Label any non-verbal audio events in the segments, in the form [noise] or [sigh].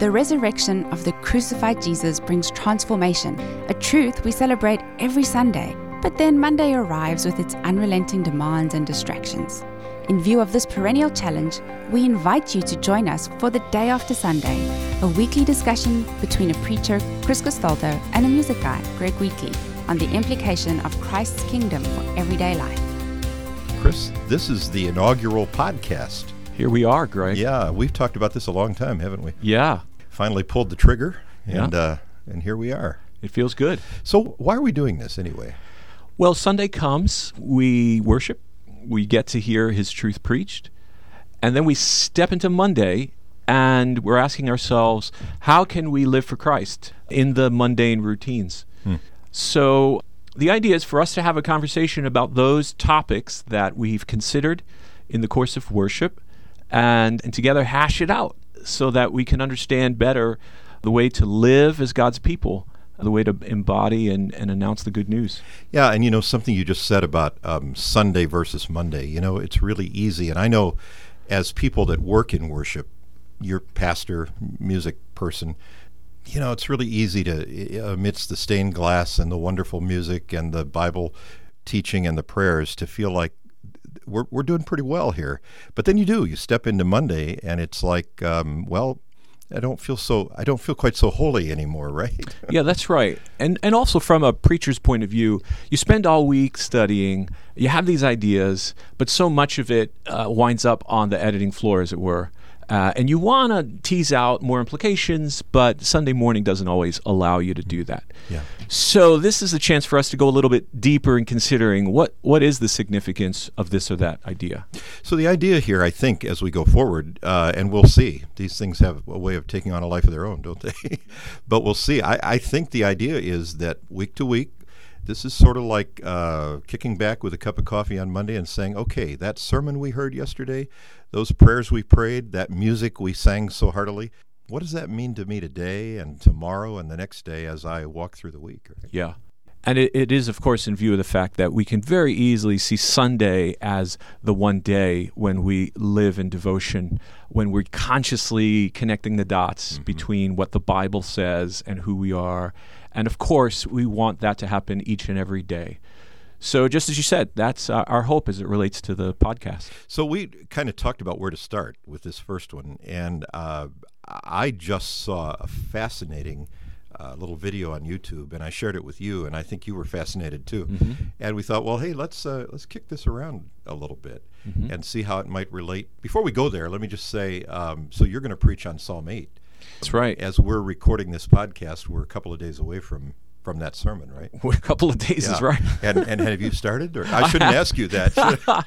The resurrection of the crucified Jesus brings transformation, a truth we celebrate every Sunday. But then Monday arrives with its unrelenting demands and distractions. In view of this perennial challenge, we invite you to join us for the Day After Sunday, a weekly discussion between a preacher, Chris Castaldo, and a music guy, Greg Wheatley, on the implication of Christ's kingdom for everyday life. Chris, this is the inaugural podcast. Here we are, Greg. Yeah, we've talked about this a long time, haven't we? Yeah. Finally pulled the trigger, Yeah. and uh, and here we are. It feels good. So why are we doing this anyway? Well, Sunday comes, we worship, we get to hear His truth preached, and then we step into Monday and we're asking ourselves, how can we live for Christ in the mundane routines? So the idea is for us to have a conversation about those topics that we've considered in the course of worship and, and together hash it out so that we can understand better the way to live as God's people, the way to embody and, and announce the good news. Yeah, and you know something you just said about um, Sunday versus Monday. You know, it's really easy, and I know as people that work in worship, your pastor, music person, you know, it's really easy to, amidst the stained glass and the wonderful music and the Bible teaching and the prayers, to feel like we're we're doing pretty well here. But then you do, you step into Monday, and it's like, um, well, I don't feel so, I don't feel quite so holy anymore, [laughs] right? yeah, that's right. And and also from a preacher's point of view, you spend all week studying, you have these ideas, but so much of it uh, winds up on the editing floor, as it were. Uh, and you want to tease out more implications, but Sunday morning doesn't always allow you to do that. Yeah. So this is a chance for us to go a little bit deeper in considering what what is the significance of this or that idea. So the idea here, I think, as we go forward, uh, and we'll see, these things have a way of taking on a life of their own, don't they? [laughs] but we'll see. I, I think the idea is that week to week, this is sort of like uh, kicking back with a cup of coffee on Monday and saying, okay, that sermon we heard yesterday, those prayers we prayed, that music we sang so heartily, what does that mean to me today and tomorrow and the next day as I walk through the week? Right? Yeah. And it, it is, of course, in view of the fact that we can very easily see Sunday as the one day when we live in devotion, when we're consciously connecting the dots between what the Bible says and who we are. And of course, we want that to happen each and every day. So, just as you said, that's uh, our hope as it relates to the podcast. So we kind of talked about where to start with this first one, and uh, I just saw a fascinating uh, little video on YouTube, and I shared it with you, and I think you were fascinated too. And we thought, well, hey, let's uh, let's kick this around a little bit and see how it might relate. Before we go there, let me just say, um, so you're going to preach on Psalm eight. That's right. As we're recording this podcast, we're a couple of days away from from that sermon, right? [laughs] a couple of days is right. [laughs] and and have you started? Or I [laughs] shouldn't ask you that.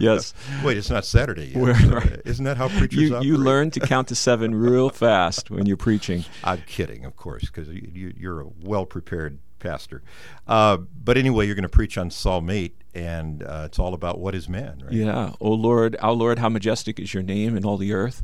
yes. Wait, it's not Saturday yet. Right. Isn't that how preachers You, operate? you learn to count to seven real fast when you're preaching. I'm kidding, of course, because you, you, you're a well prepared pastor. Uh, but anyway, you're going to preach on Psalm 8, and uh, it's all about what is man, right? Yeah. O Lord, our Lord, how majestic is your name in all the earth.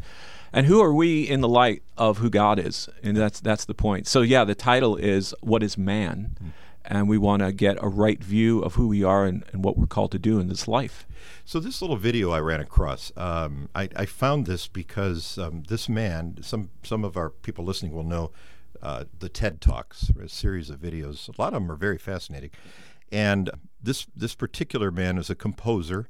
And who are we in the light of who God is? And that's that's the point. So yeah, the title is What is Man? And we want to get a right view of who we are and, and what we're called to do in this life. So this little video I ran across, um, I, I found this because um, this man, some some of our people listening will know uh, the TED Talks, a series of videos. A lot of them are very fascinating, and this this particular man is a composer,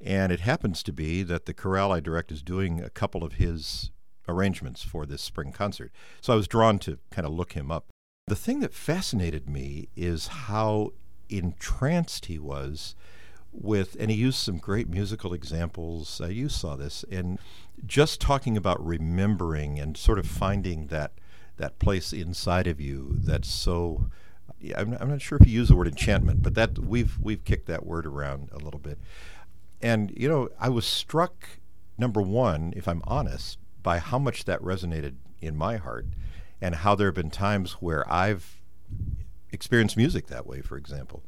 and it happens to be that the chorale I direct is doing a couple of his arrangements for this spring concert. So I was drawn to kind of look him up. The thing that fascinated me is how entranced he was with, and he used some great musical examples. Uh, you saw this, and just talking about remembering and sort of finding that that place inside of you that's so. Yeah, I'm, I'm not sure if you use the word enchantment, but that we've we've kicked that word around a little bit. And you know, I was struck number one, if I'm honest, by how much that resonated in my heart, and how there have been times where I've experienced music that way, for example.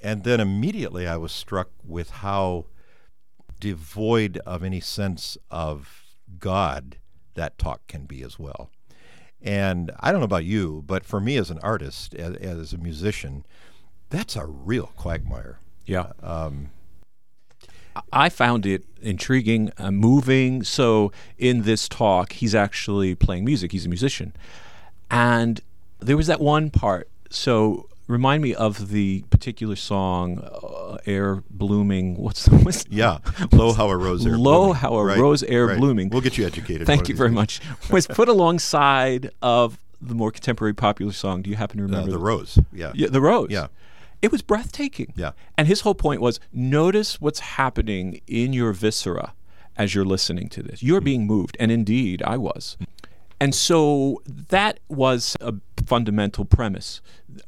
And then immediately I was struck with how devoid of any sense of God that talk can be as well. And I don't know about you, but for me as an artist, as, as a musician, that's a real quagmire. Yeah. Um, I found it intriguing, uh, moving. So in this talk, he's actually playing music. He's a musician, and there was that one part. So remind me of the particular song, uh, "E'er Blooming." What's the what's Yeah, [laughs] low how a rose air. Low blooming. how a Right, rose air right. blooming. We'll get you educated. [laughs] Thank you very days. much. Was put alongside of the more contemporary popular song. Do you happen to Uh, remember the the- rose. Yeah. Yeah, the rose. Yeah. It was breathtaking. Yeah. And his whole point was notice what's happening in your viscera as you're listening to this. You're being moved. And indeed, I was. And so that was a fundamental premise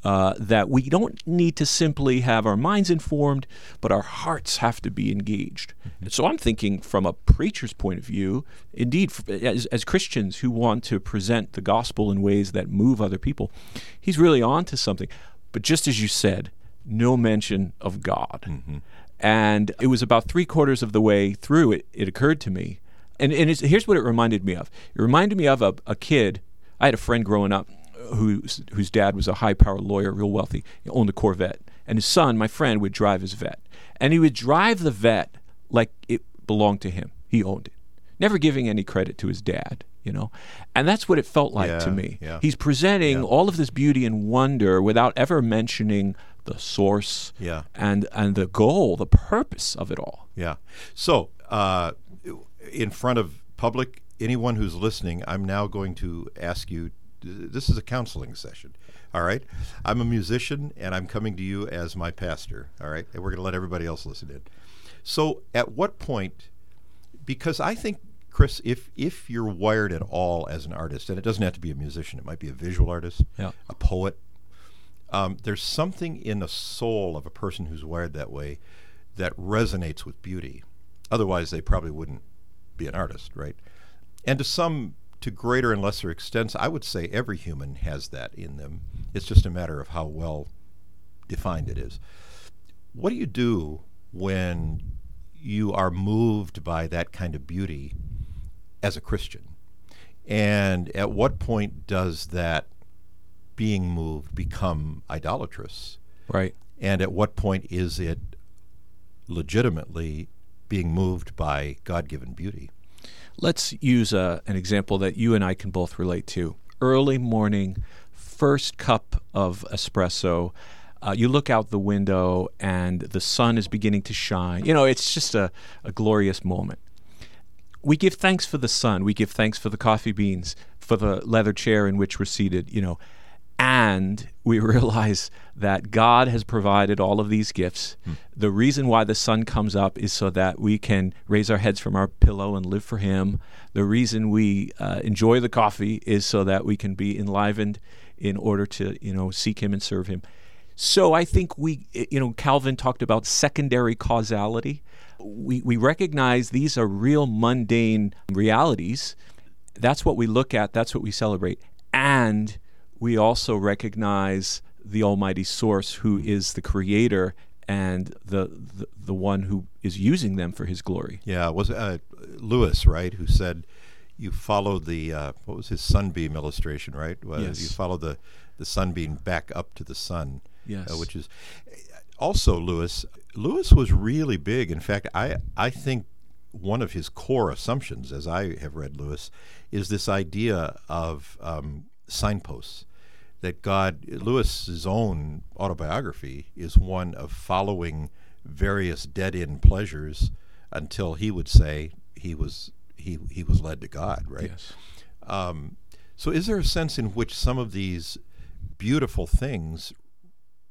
uh, that we don't need to simply have our minds informed, but our hearts have to be engaged. And so I'm thinking from a preacher's point of view, indeed, as, as Christians who want to present the gospel in ways that move other people, he's really on to something. But just as you said, no mention of God. Mm-hmm. And it was about three quarters of the way through it, it occurred to me. And, and it's, here's what it reminded me of it reminded me of a, a kid. I had a friend growing up whose, whose dad was a high power lawyer, real wealthy, he owned a Corvette. And his son, my friend, would drive his Vette. And he would drive the Vette like it belonged to him. He owned it, never giving any credit to his dad, you know? And that's what it felt like to me. yeah. He's presenting all of this beauty and wonder without ever mentioning the source Yeah. and, and the goal, the purpose of it all. Yeah. So, uh, in front of public, anyone who's listening, I'm now going to ask you. This is a counseling session. All right. I'm a musician, and I'm coming to you as my pastor. All right. And we're going to let everybody else listen in. So, at what point? Because I think, Chris, if if you're wired at all as an artist, and it doesn't have to be a musician, it might be a visual artist, Yeah. a poet, um, there's something in the soul of a person who's wired that way that resonates with beauty. Otherwise, they probably wouldn't be an artist, right? And to some, to greater and lesser extents, I would say every human has that in them. It's just a matter of how well defined it is. What do you do when you are moved by that kind of beauty as a Christian? And at what point does that being moved become idolatrous? Right. And at what point is it legitimately being moved by God given beauty? Let's use a, an example that you and I can both relate to. Early morning, first cup of espresso. Uh, you look out the window and the sun is beginning to shine. You know, it's just a, a glorious moment. We give thanks for the sun. We give thanks for the coffee beans, for the leather chair in which we're seated, you know. And we [laughs] realize that God has provided all of these gifts. The reason why the sun comes up is so that we can raise our heads from our pillow and live for Him. The reason we uh, enjoy the coffee is so that we can be enlivened in order to, you know, seek Him and serve Him. So I think we, you know, Calvin talked about secondary causality. We, we recognize these are real mundane realities. That's what we look at, that's what we celebrate. And we also recognize the Almighty Source, who is the creator and the, the, the one who is using them for his glory. Yeah, was uh, Lewis right who said you follow the uh, what was his sunbeam illustration, right? Well, Yes. You follow the the sunbeam back up to the sun. Yes. uh, which is also Lewis. Lewis was really big. In fact, I I think one of his core assumptions, as I have read Lewis, is this idea of um, signposts. That God, Lewis's own autobiography is one of following various dead-end pleasures until he would say he was he he was led to God, right? Yes. Um, so, is there a sense in which some of these beautiful things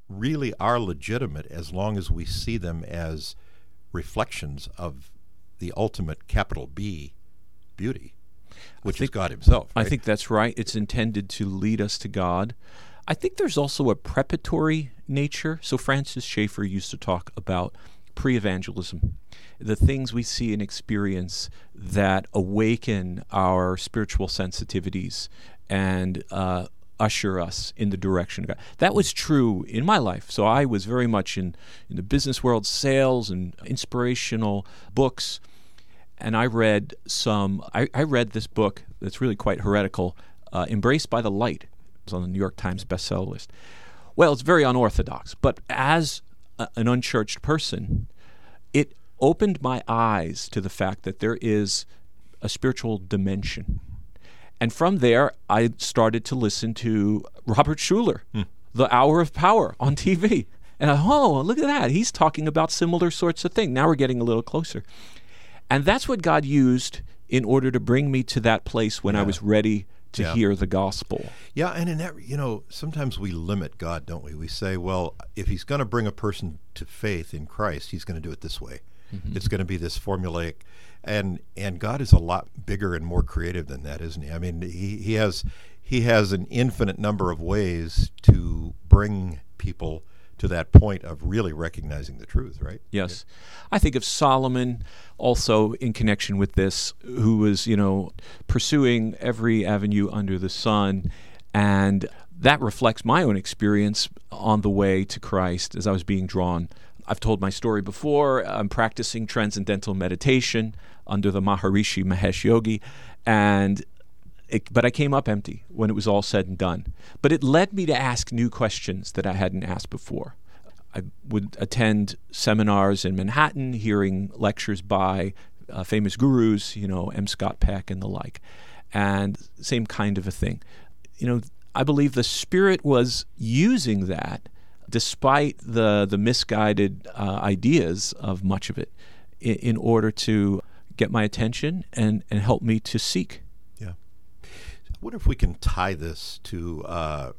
really are legitimate as long as we see them as reflections of the ultimate capital B beauty, which is God Himself? I think that's right. It's intended to lead us to God. I think there's also a preparatory nature. So Francis Schaeffer used to talk about pre-evangelism, the things we see and experience that awaken our spiritual sensitivities and uh, usher us in the direction of God. That was true in my life. So I was very much in, in the business world, sales and inspirational books and I read some. I, I read this book that's really quite heretical, uh, "Embraced by the Light." It was on the New York Times bestseller list. Well, it's very unorthodox, but as a, an unchurched person, it opened my eyes to the fact that there is a spiritual dimension. And from there, I started to listen to Robert Schuller, The Hour of Power on TV. And I, oh, look at that. He's talking about similar sorts of things. Now we're getting a little closer. And that's what God used in order to bring me to that place when I was ready to Yeah. hear the gospel. Yeah, and in that, you know, sometimes we limit God, don't we? We say, well, if He's going to bring a person to faith in Christ, He's going to do it this way. Mm-hmm. It's going to be this formulaic, and and God is a lot bigger and more creative than that, isn't He? I mean, He He has He has an infinite number of ways to bring people to that point of really recognizing the truth, right? Yes. I think of Solomon also in connection with this, who was, you know, pursuing every avenue under the sun. And that reflects my own experience on the way to Christ as I was being drawn. I've told my story before. I'm practicing transcendental meditation under the Maharishi Mahesh Yogi. And it, but I came up empty when it was all said and done. But it led me to ask new questions that I hadn't asked before. I would attend seminars in Manhattan, hearing lectures by uh, famous gurus, you know, M. Scott Peck and the like, and same kind of a thing. You know, I believe the Spirit was using that, despite the the misguided uh, ideas of much of it, in, in order to get my attention and and help me to seek. Wonder if we can tie this to uh,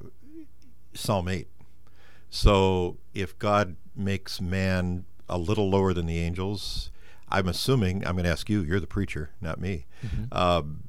Psalm 8. So if God makes man a little lower than the angels, I'm assuming, I'm going to ask you, you're the preacher, not me. Um,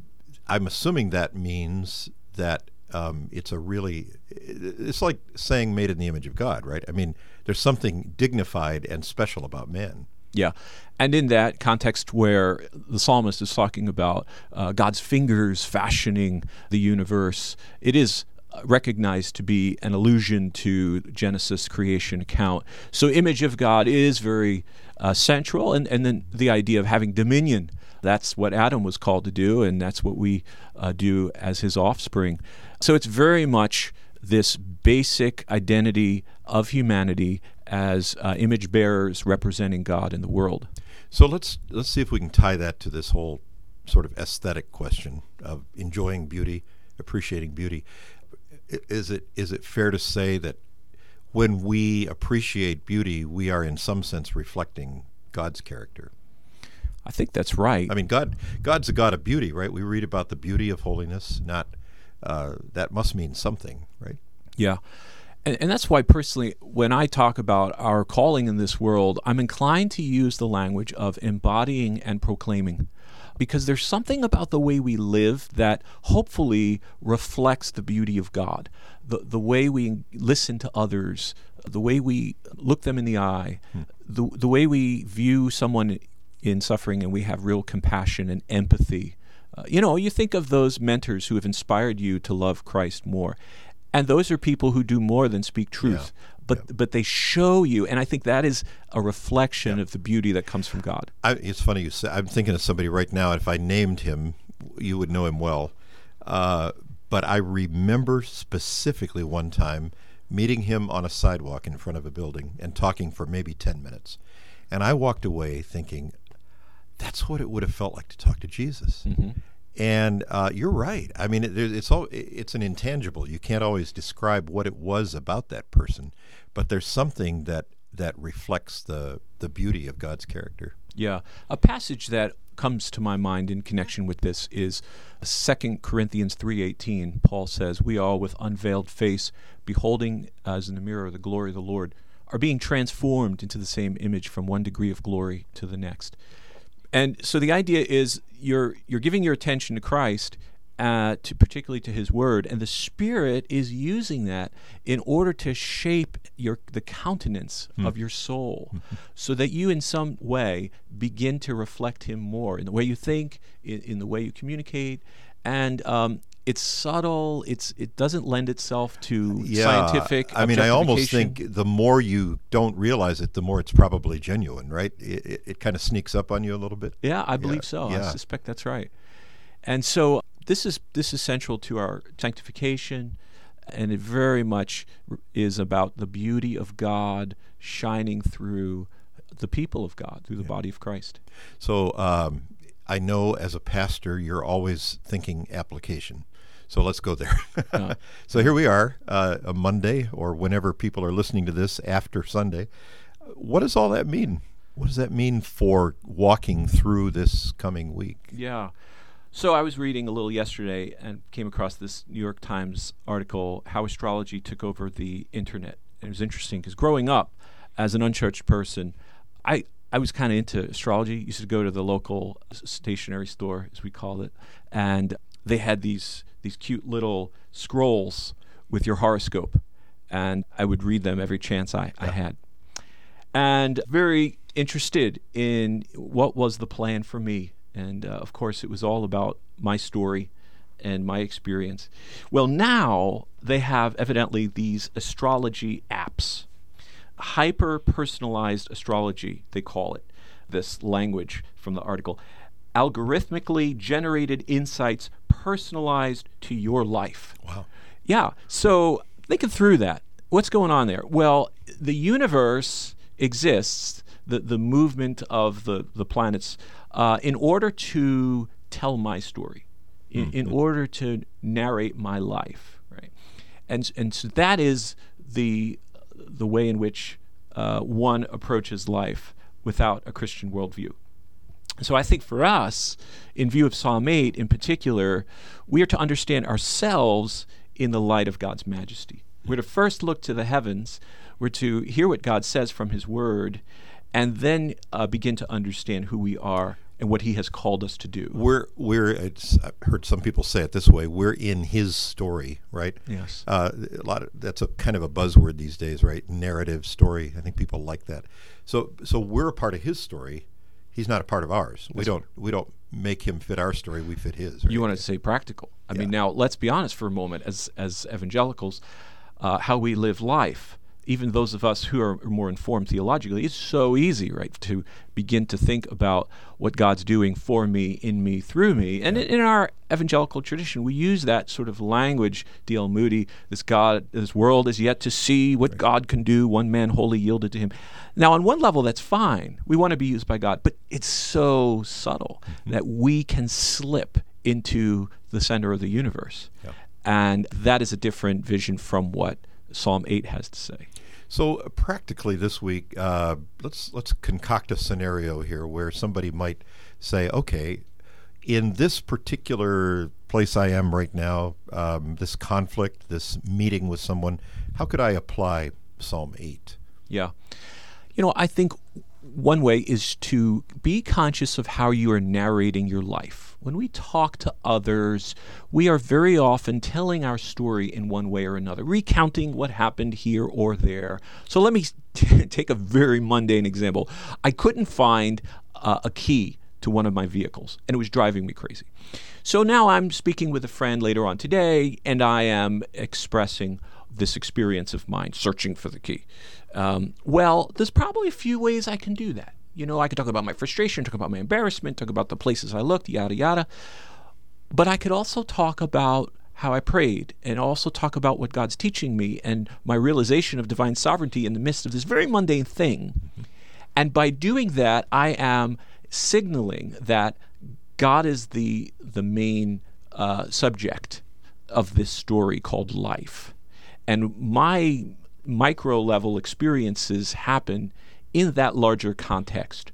I'm assuming that means that um, it's a really, it's like saying made in the image of God, right? I mean, there's something dignified and special about man. Yeah. And in that context where the psalmist is talking about uh, God's fingers fashioning the universe, it is recognized to be an allusion to Genesis creation account. So, image of God is very uh, central, and, and then the idea of having dominion. That's what Adam was called to do, and that's what we uh, do as his offspring. So, it's very much this basic identity of humanity as uh, image bearers representing God in the world. So let's let's see if we can tie that to this whole sort of aesthetic question of enjoying beauty, appreciating beauty. Is it is it fair to say that when we appreciate beauty, we are in some sense reflecting God's character? I think that's right. I mean, God God's a God of beauty, right? We read about the beauty of holiness. Not uh, that must mean something, right? Yeah. And, and that's why, personally, when I talk about our calling in this world, I'm inclined to use the language of embodying and proclaiming. Because there's something about the way we live that hopefully reflects the beauty of God. The, the way we listen to others, the way we look them in the eye, the, the way we view someone in suffering and we have real compassion and empathy. Uh, you know, you think of those mentors who have inspired you to love Christ more. And those are people who do more than speak truth, but but they show you, and I think that is a reflection of the beauty that comes from God. I, it's funny you say. I'm thinking of somebody right now. If I named him, you would know him well. Uh, but I remember specifically one time meeting him on a sidewalk in front of a building and talking for maybe ten minutes, and I walked away thinking, that's what it would have felt like to talk to Jesus. And uh, you're right. I mean, it, it's all it's an intangible. You can't always describe what it was about that person, but there's something that that reflects the the beauty of God's character. Yeah, a passage that comes to my mind in connection with this is 2 Corinthians 3:18. Paul says, "We all with unveiled face beholding as in the mirror the glory of the Lord are being transformed into the same image from one degree of glory to the next." And so the idea is you're you're giving your attention to Christ, uh, to particularly to His Word, and the Spirit is using that in order to shape your the countenance of your soul, so that you in some way begin to reflect Him more in the way you think, in, in the way you communicate, and um, it's subtle. It's it doesn't lend itself to scientific. I mean, I almost think the more you don't realize it, the more it's probably genuine, right? It, it, it kind of sneaks up on you a little bit. Yeah, I believe so. I suspect that's right. And so this is this is central to our sanctification, and it very much is about the beauty of God shining through the people of God, through the body of Christ. So um, I know as a pastor, you're always thinking application. So let's go there. [laughs] so here we are, uh, a Monday, or whenever people are listening to this after Sunday. What does all that mean? What does that mean for walking through this coming week? Yeah. So I was reading a little yesterday and came across this New York Times article, How Astrology Took Over the Internet. And it was interesting because growing up as an unchurched person, I, I was kind of into astrology. Used to go to the local stationery store, as we called it, and they had these these cute little scrolls with your horoscope, and I would read them every chance I, I had. And very interested in what was the plan for me. And uh, of course, it was all about my story and my experience. Well, now they have evidently these astrology apps, hyper personalized astrology, they call it, this language from the article. Algorithmically generated insights personalized to your life. Wow. Yeah. So thinking through that, what's going on there? Well, the universe exists, the, the movement of the, the planets, uh, in order to tell my story, in, mm-hmm. in order to narrate my life, right? And, and so that is the, the way in which uh, one approaches life without a Christian worldview. So I think for us, in view of Psalm 8 in particular, we are to understand ourselves in the light of God's majesty. We're to first look to the heavens, we're to hear what God says from His Word, and then uh, begin to understand who we are and what He has called us to do. We're we're. I've heard some people say it this way: we're in His story, right? Yes. Uh, a lot of that's a kind of a buzzword these days, right? Narrative story. I think people like that. So so we're a part of His story. He's not a part of ours. we don't we don't make him fit our story. We fit his. Right? You want to say practical? I yeah. mean, now let's be honest for a moment. As as evangelicals, uh, how we live life even those of us who are more informed theologically, it's so easy, right, to begin to think about what God's doing for me, in me, through me. And in our evangelical tradition, we use that sort of language. D.L. Moody, this God, this world is yet to see what right. God can do. One man wholly yielded to Him. Now, on one level, that's fine. We want to be used by God, but it's so subtle mm-hmm. that we can slip into the center of the universe. Yeah. And that is a different vision from what Psalm 8 has to say. So uh, practically this week, uh, let's let's concoct a scenario here where somebody might say, okay, in this particular place I am right now, um, this conflict, this meeting with someone, how could I apply Psalm eight? Yeah, you know, I think one way is to be conscious of how you are narrating your life. When we talk to others, we are very often telling our story in one way or another, recounting what happened here or there. So let me t- [laughs] take a very mundane example. I couldn't find uh, a key to one of my vehicles, and it was driving me crazy. So now I'm speaking with a friend later on today, and I am expressing this experience of mine, searching for the key. Um, well, there's probably a few ways I can do that. You know, I could talk about my frustration, talk about my embarrassment, talk about the places I looked, yada, yada. But I could also talk about how I prayed and also talk about what God's teaching me and my realization of divine sovereignty in the midst of this very mundane thing. And by doing that, I am signaling that God is the, the main uh, subject of this story called life. And my micro level experiences happen in that larger context.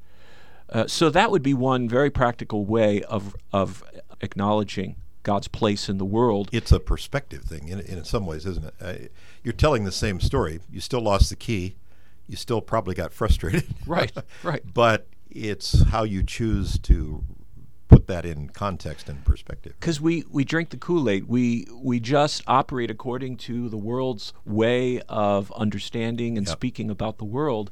Uh, so that would be one very practical way of of acknowledging God's place in the world. It's a perspective thing in, in some ways, isn't it? Uh, you're telling the same story. You still lost the key. You still probably got frustrated. [laughs] Right, right. but it's how you choose to put that in context and perspective. Because we, we drink the Kool Aid. We, we just operate according to the world's way of understanding and yep. speaking about the world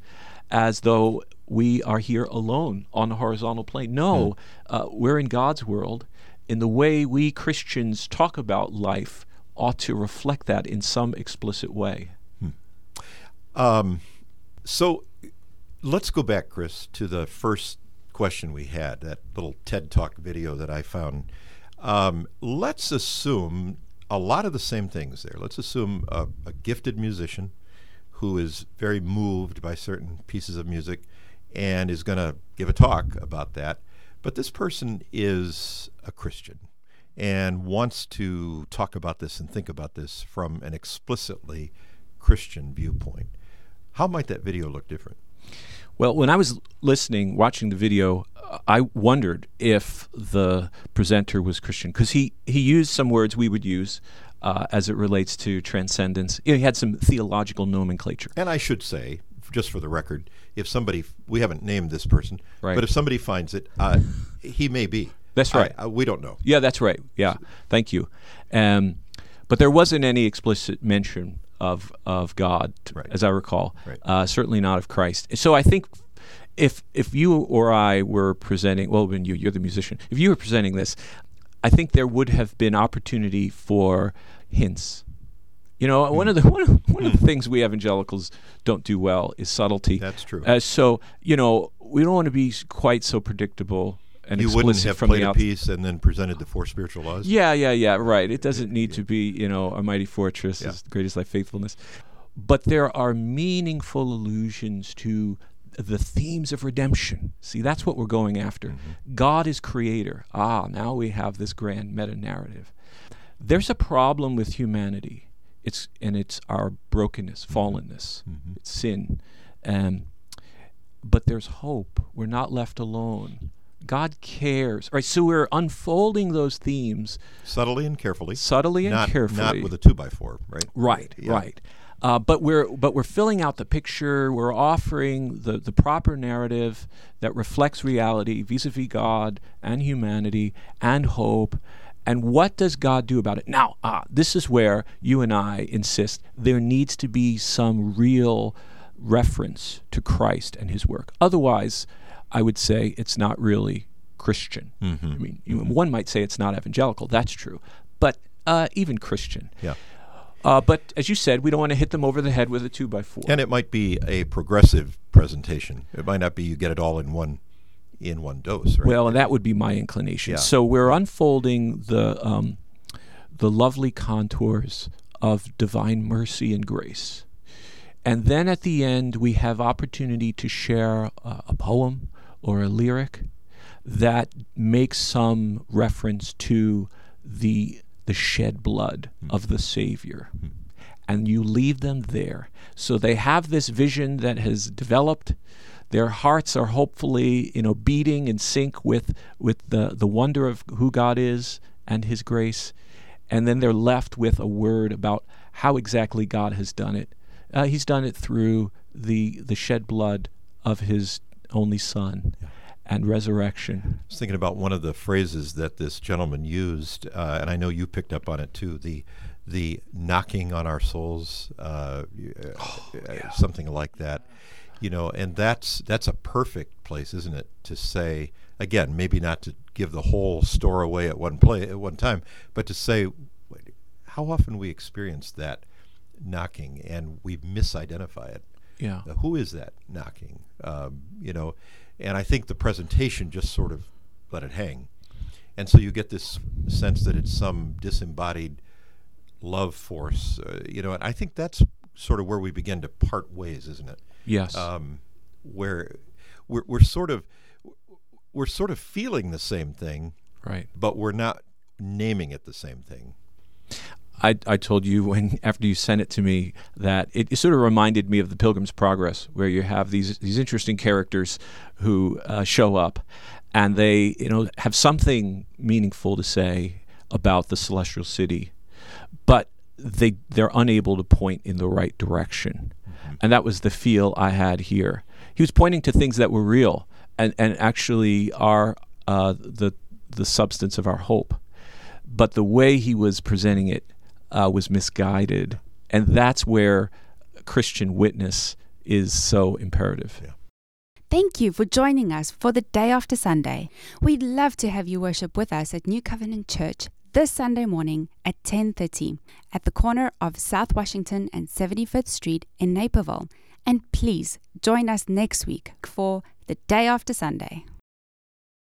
as though we are here alone on the horizontal plane. No, mm. uh, we're in God's world. In the way we Christians talk about life ought to reflect that in some explicit way. Hmm. Um, so let's go back, Chris, to the first question we had, that little TED Talk video that I found. Um, let's assume a lot of the same things there. Let's assume a, a, gifted musician who is very moved by certain pieces of music and is going to give a talk about that. But this person is a Christian and wants to talk about this and think about this from an explicitly Christian viewpoint. How might that video look different? Well, when I was listening, watching the video, I wondered if the presenter was Christian because he, he used some words we would use uh, as it relates to transcendence. he had some theological nomenclature. And I should say, just for the record, if somebody, we haven't named this person, right. but if somebody finds it, uh, he may be. That's right. I, uh, we don't know. Yeah, that's right. Yeah, thank you. Um, but there wasn't any explicit mention of of God, right. as I recall. Right. Uh, certainly not of Christ. So I think if if you or I were presenting, well, when you you're the musician, if you were presenting this, I think there would have been opportunity for hints. You know, mm. one of the [laughs] one of, one of the things we evangelicals don't do well is subtlety. That's true. Uh, so you know, we don't want to be quite so predictable and you wouldn't have from played the a piece and then presented the four spiritual laws. Yeah, yeah, yeah. Right. It doesn't need yeah. to be you know a mighty fortress, yeah. great is thy faithfulness, but there are meaningful allusions to the themes of redemption. See, that's what we're going after. Mm-hmm. God is creator. Ah, now we have this grand meta narrative. There's a problem with humanity. It's and it's our brokenness, mm-hmm. fallenness, mm-hmm. it's sin. Um, but there's hope. We're not left alone. God cares. Right, so we're unfolding those themes subtly and carefully. Subtly and not, carefully. Not with a two by four, right? Right, yeah. right. Uh, but we're but we're filling out the picture. We're offering the, the proper narrative that reflects reality vis-a-vis God and humanity and hope. And what does God do about it? Now, uh, this is where you and I insist there needs to be some real reference to Christ and His work. Otherwise, I would say it's not really Christian. Mm-hmm. I mean, mm-hmm. one might say it's not evangelical. That's true, but uh, even Christian. Yeah. Uh, but as you said, we don't want to hit them over the head with a two by four. And it might be a progressive presentation. It might not be you get it all in one in one dose. Right? Well, and that would be my inclination. Yeah. So we're unfolding the um, the lovely contours of divine mercy and grace, and then at the end we have opportunity to share uh, a poem or a lyric that makes some reference to the the shed blood mm. of the Savior. Mm. And you leave them there. So they have this vision that has developed. Their hearts are hopefully, you know, beating in sync with, with the, the wonder of who God is and His grace. And then they're left with a word about how exactly God has done it. Uh, he's done it through the, the shed blood of His only Son. Yeah and resurrection. I was thinking about one of the phrases that this gentleman used, uh, and I know you picked up on it too. The the knocking on our souls, uh, oh, uh, yeah. something like that. You know, and that's that's a perfect place, isn't it, to say again, maybe not to give the whole store away at one play at one time, but to say how often we experience that knocking and we misidentify it. Yeah. Uh, who is that knocking? Um, you know, and I think the presentation just sort of let it hang. And so you get this sense that it's some disembodied love force, uh, you know. And I think that's sort of where we begin to part ways, isn't it? Yes. Um, where we're, we're sort of we're sort of feeling the same thing, right? But we're not naming it the same thing. I, I told you when [laughs] after you sent it to me that it, it, sort of reminded me of the Pilgrim's Progress, where you have these these interesting characters who uh, show up, and they you know have something meaningful to say about the celestial city, but they they're unable to point in the right direction, mm-hmm. and that was the feel I had here. He was pointing to things that were real and and actually are uh, the the substance of our hope, but the way he was presenting it uh, was misguided. And that's where Christian witness is so imperative. Yeah. Thank you for joining us for the day after Sunday. We'd love to have you worship with us at New Covenant Church this Sunday morning at 10:30 at the corner of South Washington and 75th Street in Naperville. And please join us next week for the day after Sunday.